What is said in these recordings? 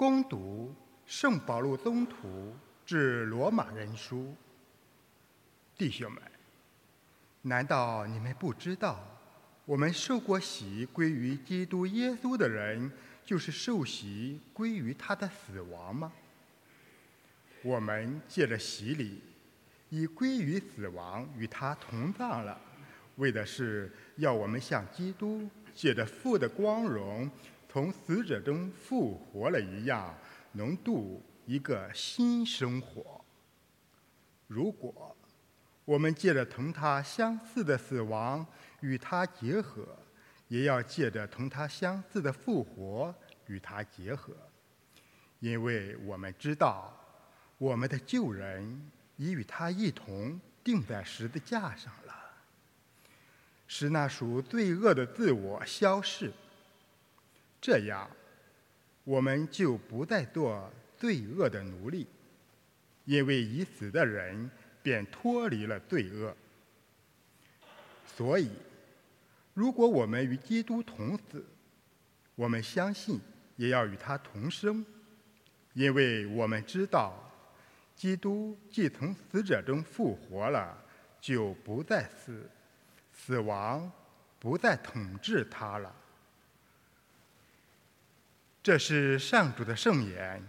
攻读圣保禄宗徒致罗马人书，弟兄们，难道你们不知道，我们受过洗归于基督耶稣的人，就是受洗归于他的死亡吗？我们借着洗礼，已归于死亡，与他同葬了，为的是要我们向基督借着父的光荣。从死者中复活了一样，能度一个新生活。如果我们借着同他相似的死亡与他结合，也要借着同他相似的复活与他结合，因为我们知道，我们的旧人已与他一同钉在十字架上了，使那属罪恶的自我消逝。这样，我们就不再做罪恶的奴隶，因为已死的人便脱离了罪恶。所以，如果我们与基督同死，我们相信也要与他同生，因为我们知道，基督既从死者中复活了，就不再死，死亡不再统治他了。这是上主的圣言。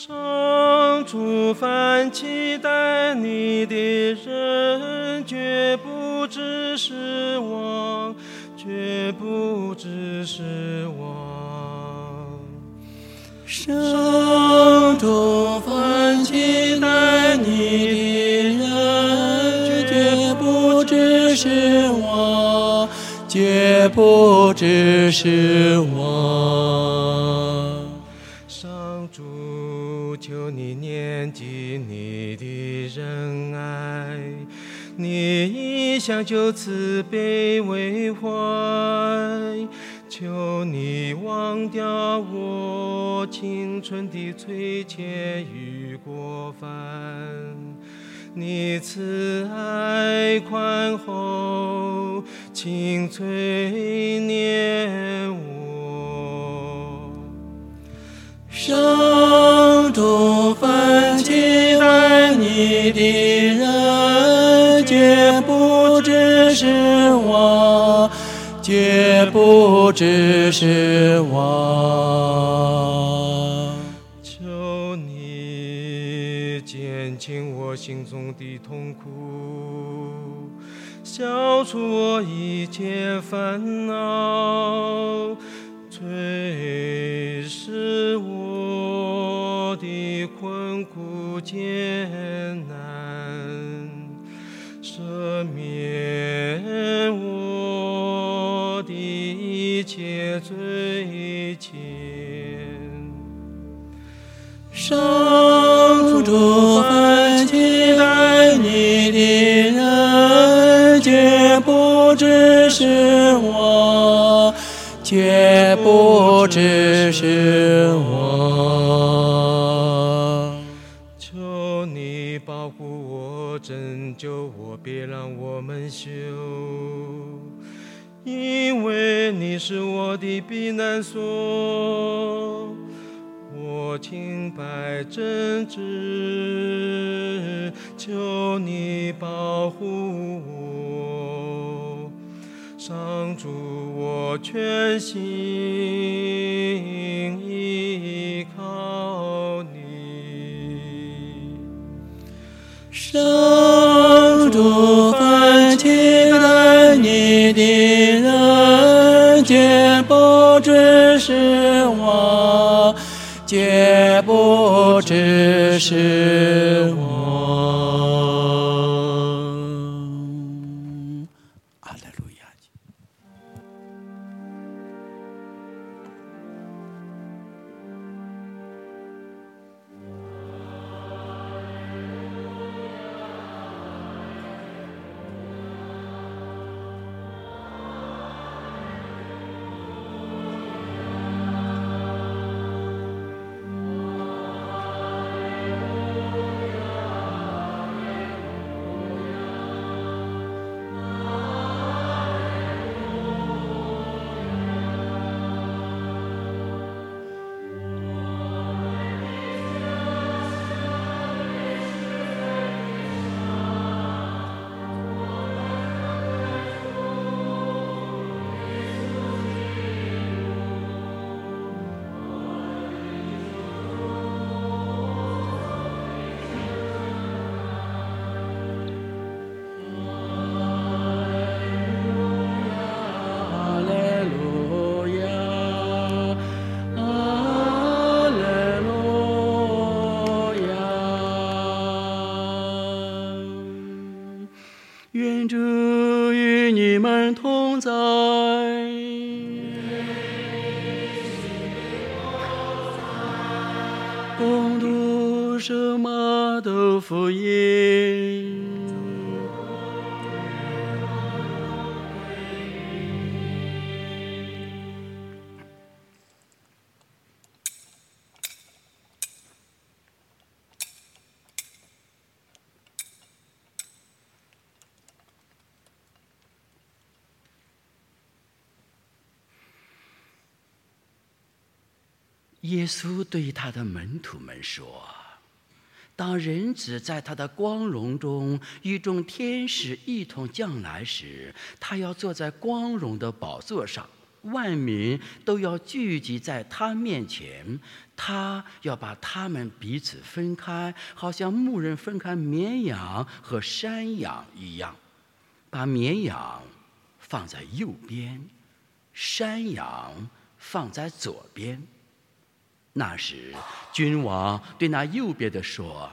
上主凡期待你的人，绝不知是我，绝不知失望。上主凡期待你的人，绝不知是我，绝不知是我。求你念及你的仁爱，你一向就慈悲为怀。求你忘掉我青春的翠切与过犯，你慈爱宽厚，请垂念我。上主凡期待你的人，绝不只是我，绝不只是我。求你减轻我心中的痛苦，消除我一切烦恼。垂使我间只，求你保护我。上主，我全心依靠你。上主凡期待你的人，绝不知失望，绝不知是。共读圣马的福音。耶稣对他的门徒们说：“当人子在他的光荣中与众天使一同降来时，他要坐在光荣的宝座上，万民都要聚集在他面前。他要把他们彼此分开，好像牧人分开绵羊和山羊一样，把绵羊放在右边，山羊放在左边。”那时，君王对那右边的说：“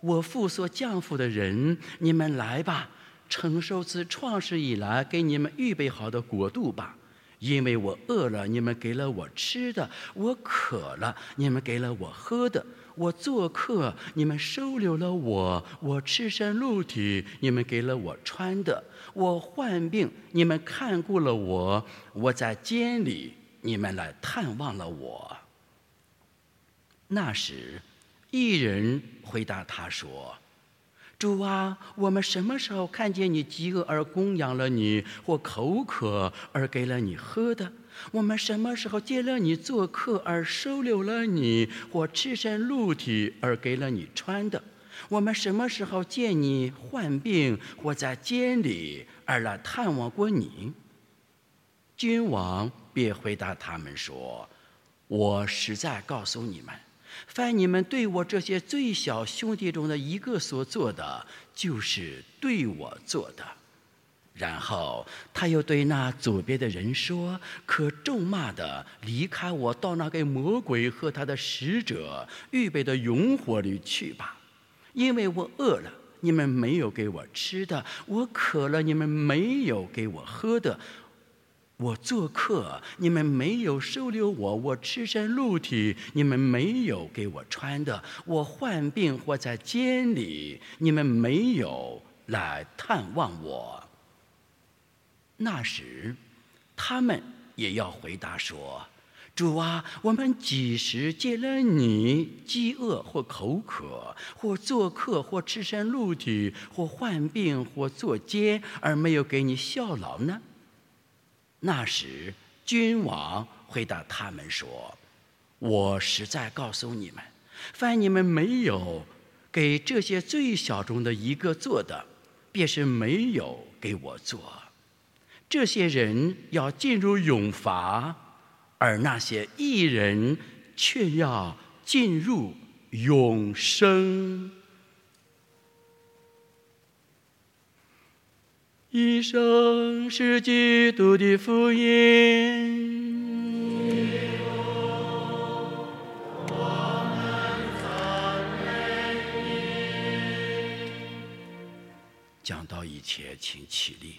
我父所降服的人，你们来吧，承受自创世以来给你们预备好的国度吧。因为我饿了，你们给了我吃的；我渴了，你们给了我喝的；我做客，你们收留了我；我赤身露体，你们给了我穿的；我患病，你们看顾了我；我在监里，你们来探望了我。”那时，一人回答他说：“主啊，我们什么时候看见你饥饿而供养了你，或口渴而给了你喝的？我们什么时候见了你做客而收留了你，或赤身露体而给了你穿的？我们什么时候见你患病或在监里而来探望过你？”君王便回答他们说：“我实在告诉你们。”凡你们对我这些最小兄弟中的一个所做的，就是对我做的。然后他又对那左边的人说：“可咒骂的，离开我，到那个魔鬼和他的使者预备的永火里去吧。因为我饿了，你们没有给我吃的；我渴了，你们没有给我喝的。”我做客，你们没有收留我；我赤身露体，你们没有给我穿的；我患病或在监里，你们没有来探望我。那时，他们也要回答说：“主啊，我们几时见了你饥饿或口渴，或做客，或赤身露体，或患病，或坐监，而没有给你效劳呢？”那时，君王回答他们说：“我实在告诉你们，凡你们没有给这些最小中的一个做的，便是没有给我做。这些人要进入永罚，而那些异人却要进入永生。”一生是基督的福音。讲到以前，请起立，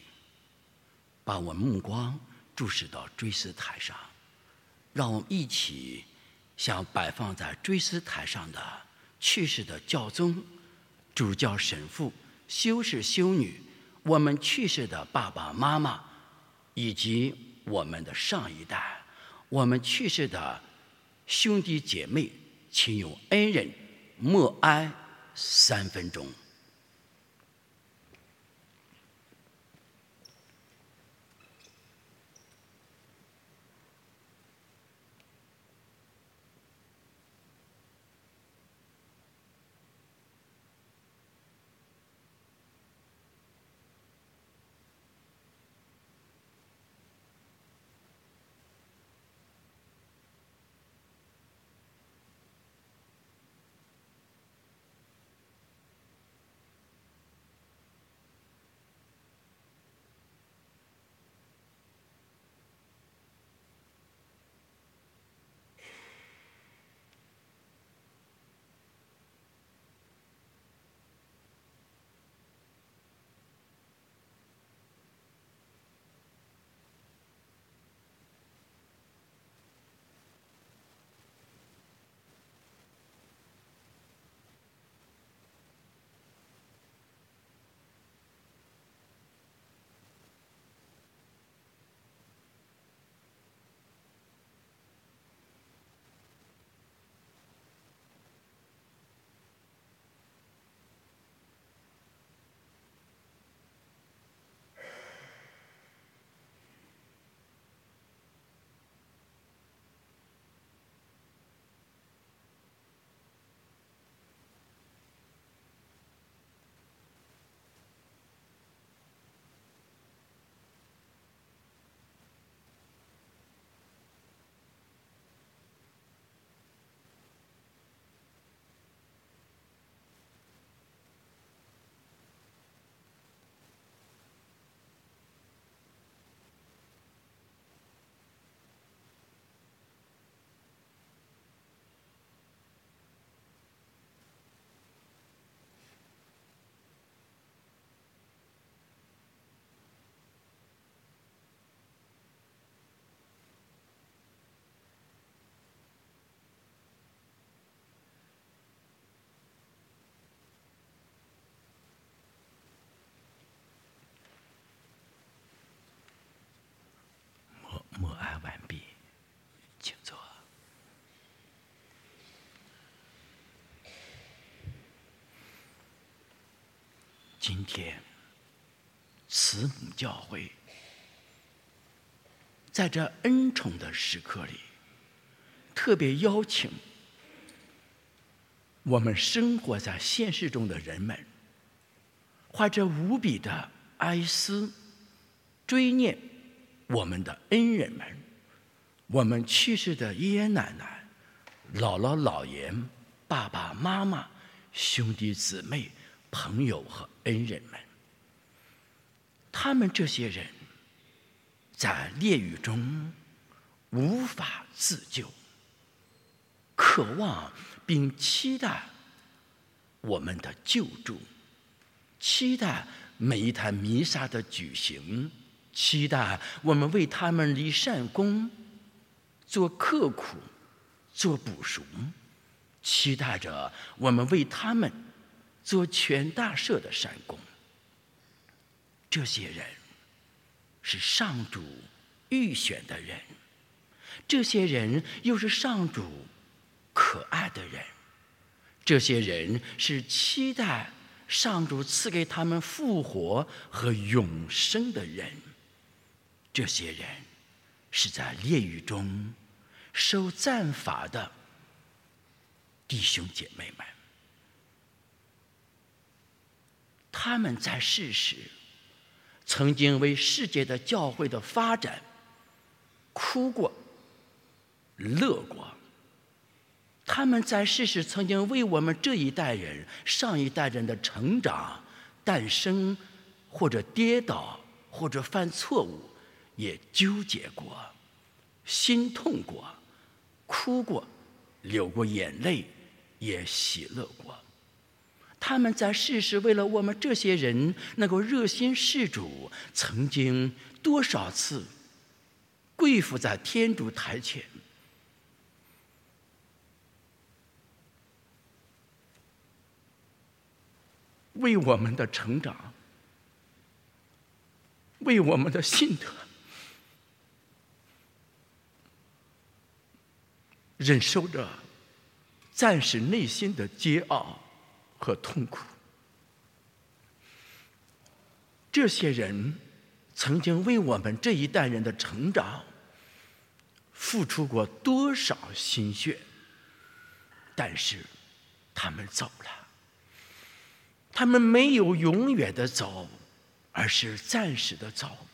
把我们目光注视到追思台上，让我们一起向摆放在追思台上的去世的教宗、主教、神父、修士、修女。我们去世的爸爸妈妈，以及我们的上一代，我们去世的兄弟姐妹、亲友恩人，默哀三分钟。今天，慈母教会在这恩宠的时刻里，特别邀请我们生活在现实中的人们，怀着无比的哀思，追念我们的恩人们，我们去世的爷爷奶奶、姥姥姥爷、爸爸妈妈、兄弟姊妹、朋友和恩人们。他们这些人，在烈狱中无法自救，渴望并期待我们的救助，期待每一台弥撒的举行，期待我们为他们立善功，做刻苦，做补赎，期待着我们为他们做全大赦的善功。这些人是上主预选的人，这些人又是上主可爱的人，这些人是期待上主赐给他们复活和永生的人，这些人是在炼狱中受赞法的弟兄姐妹们，他们在世时。曾经为世界的教会的发展哭过、乐过。他们在世时曾经为我们这一代人、上一代人的成长、诞生，或者跌倒，或者犯错误，也纠结过、心痛过、哭过、流过眼泪，也喜乐过。他们在世时为了我们这些人能够热心事主，曾经多少次跪伏在天主台前，为我们的成长，为我们的信德，忍受着暂时内心的煎熬。和痛苦，这些人曾经为我们这一代人的成长付出过多少心血？但是他们走了，他们没有永远的走，而是暂时的走。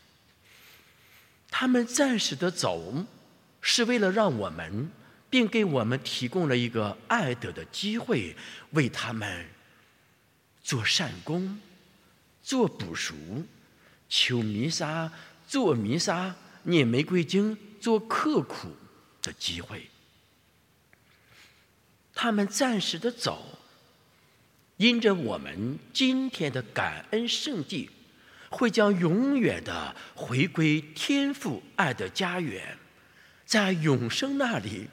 他们暂时的走，是为了让我们，并给我们提供了一个爱德的机会，为他们。做善功，做补赎，求弥撒，做弥撒，念玫瑰经，做刻苦的机会。他们暂时的走，因着我们今天的感恩圣地，会将永远的回归天父爱的家园，在永生那里，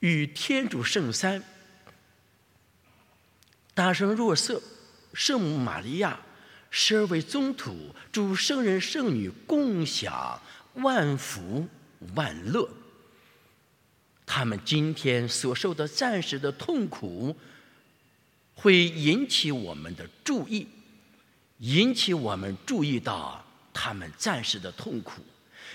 与天主圣三。大圣若瑟、圣母玛利亚、十二位宗徒、诸圣人圣女共享万福万乐。他们今天所受的暂时的痛苦，会引起我们的注意，引起我们注意到他们暂时的痛苦。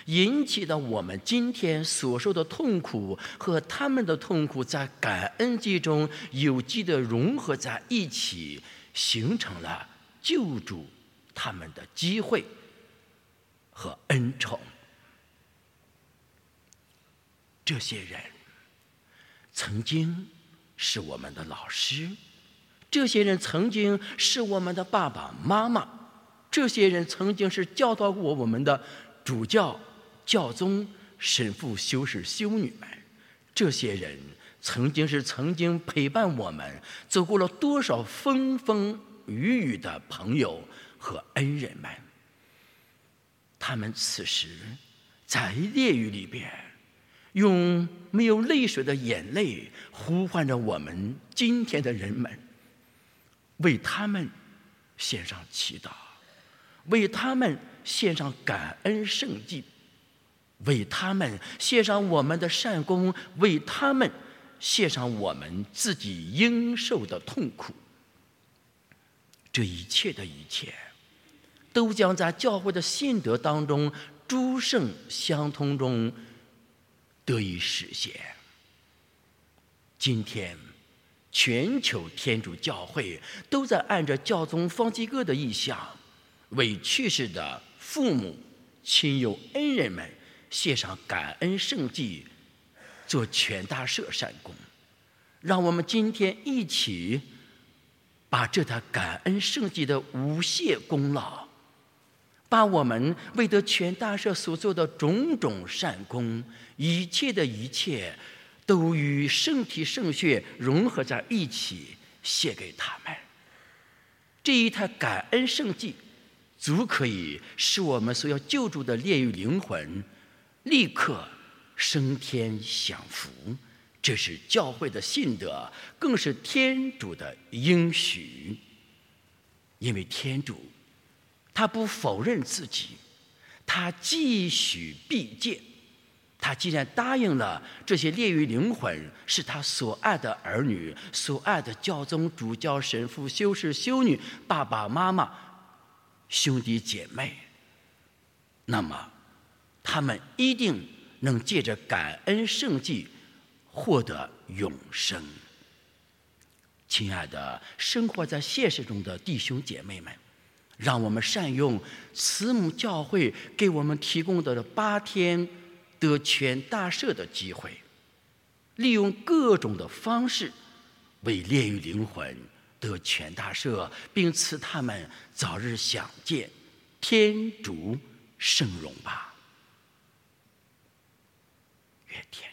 引起的我们今天所受的痛苦和他们的痛苦，在感恩记中有机的融合在一起，形成了救助他们的机会和恩宠。这些人曾经是我们的老师，这些人曾经是我们的爸爸妈妈，这些人曾经是教导过我们的主教。教宗、神父、修士、修女们，这些人曾经是曾经陪伴我们走过了多少风风雨雨的朋友和恩人们。他们此时在炼狱里边，用没有泪水的眼泪呼唤着我们今天的人们，为他们献上祈祷，为他们献上感恩圣祭。为他们献上我们的善功，为他们献上我们自己应受的痛苦。这一切的一切，都将在教会的信德当中诸圣相通中得以实现。今天，全球天主教会都在按照教宗方济各的意向，为去世的父母、亲友、恩人们献上感恩圣祭，做全大赦善功。让我们今天一起。把这台感恩圣祭的无限功劳，把我们为得全大社所做的种种善功，一切的一切，都与圣体圣血融合在一起，献给他们。这一台感恩圣祭，足可以使我们所要救助的炼狱灵魂，立刻升天享福。这是教会的信德，更是天主的应许。因为天主，他不否认自己，他继续必见。他既然答应了这些炼狱灵魂是他所爱的儿女，所爱的教宗、主教、神父、修士、修女、爸爸妈妈、兄弟姐妹，那么他们一定能借着感恩圣迹。获得永生，亲爱的，生活在现实中的弟兄姐妹们，让我们善用慈母教会给我们提供的八天得全大赦的机会，利用各种的方式，为炼狱灵魂得全大赦，并赐他们早日享见天主圣容吧。愿天。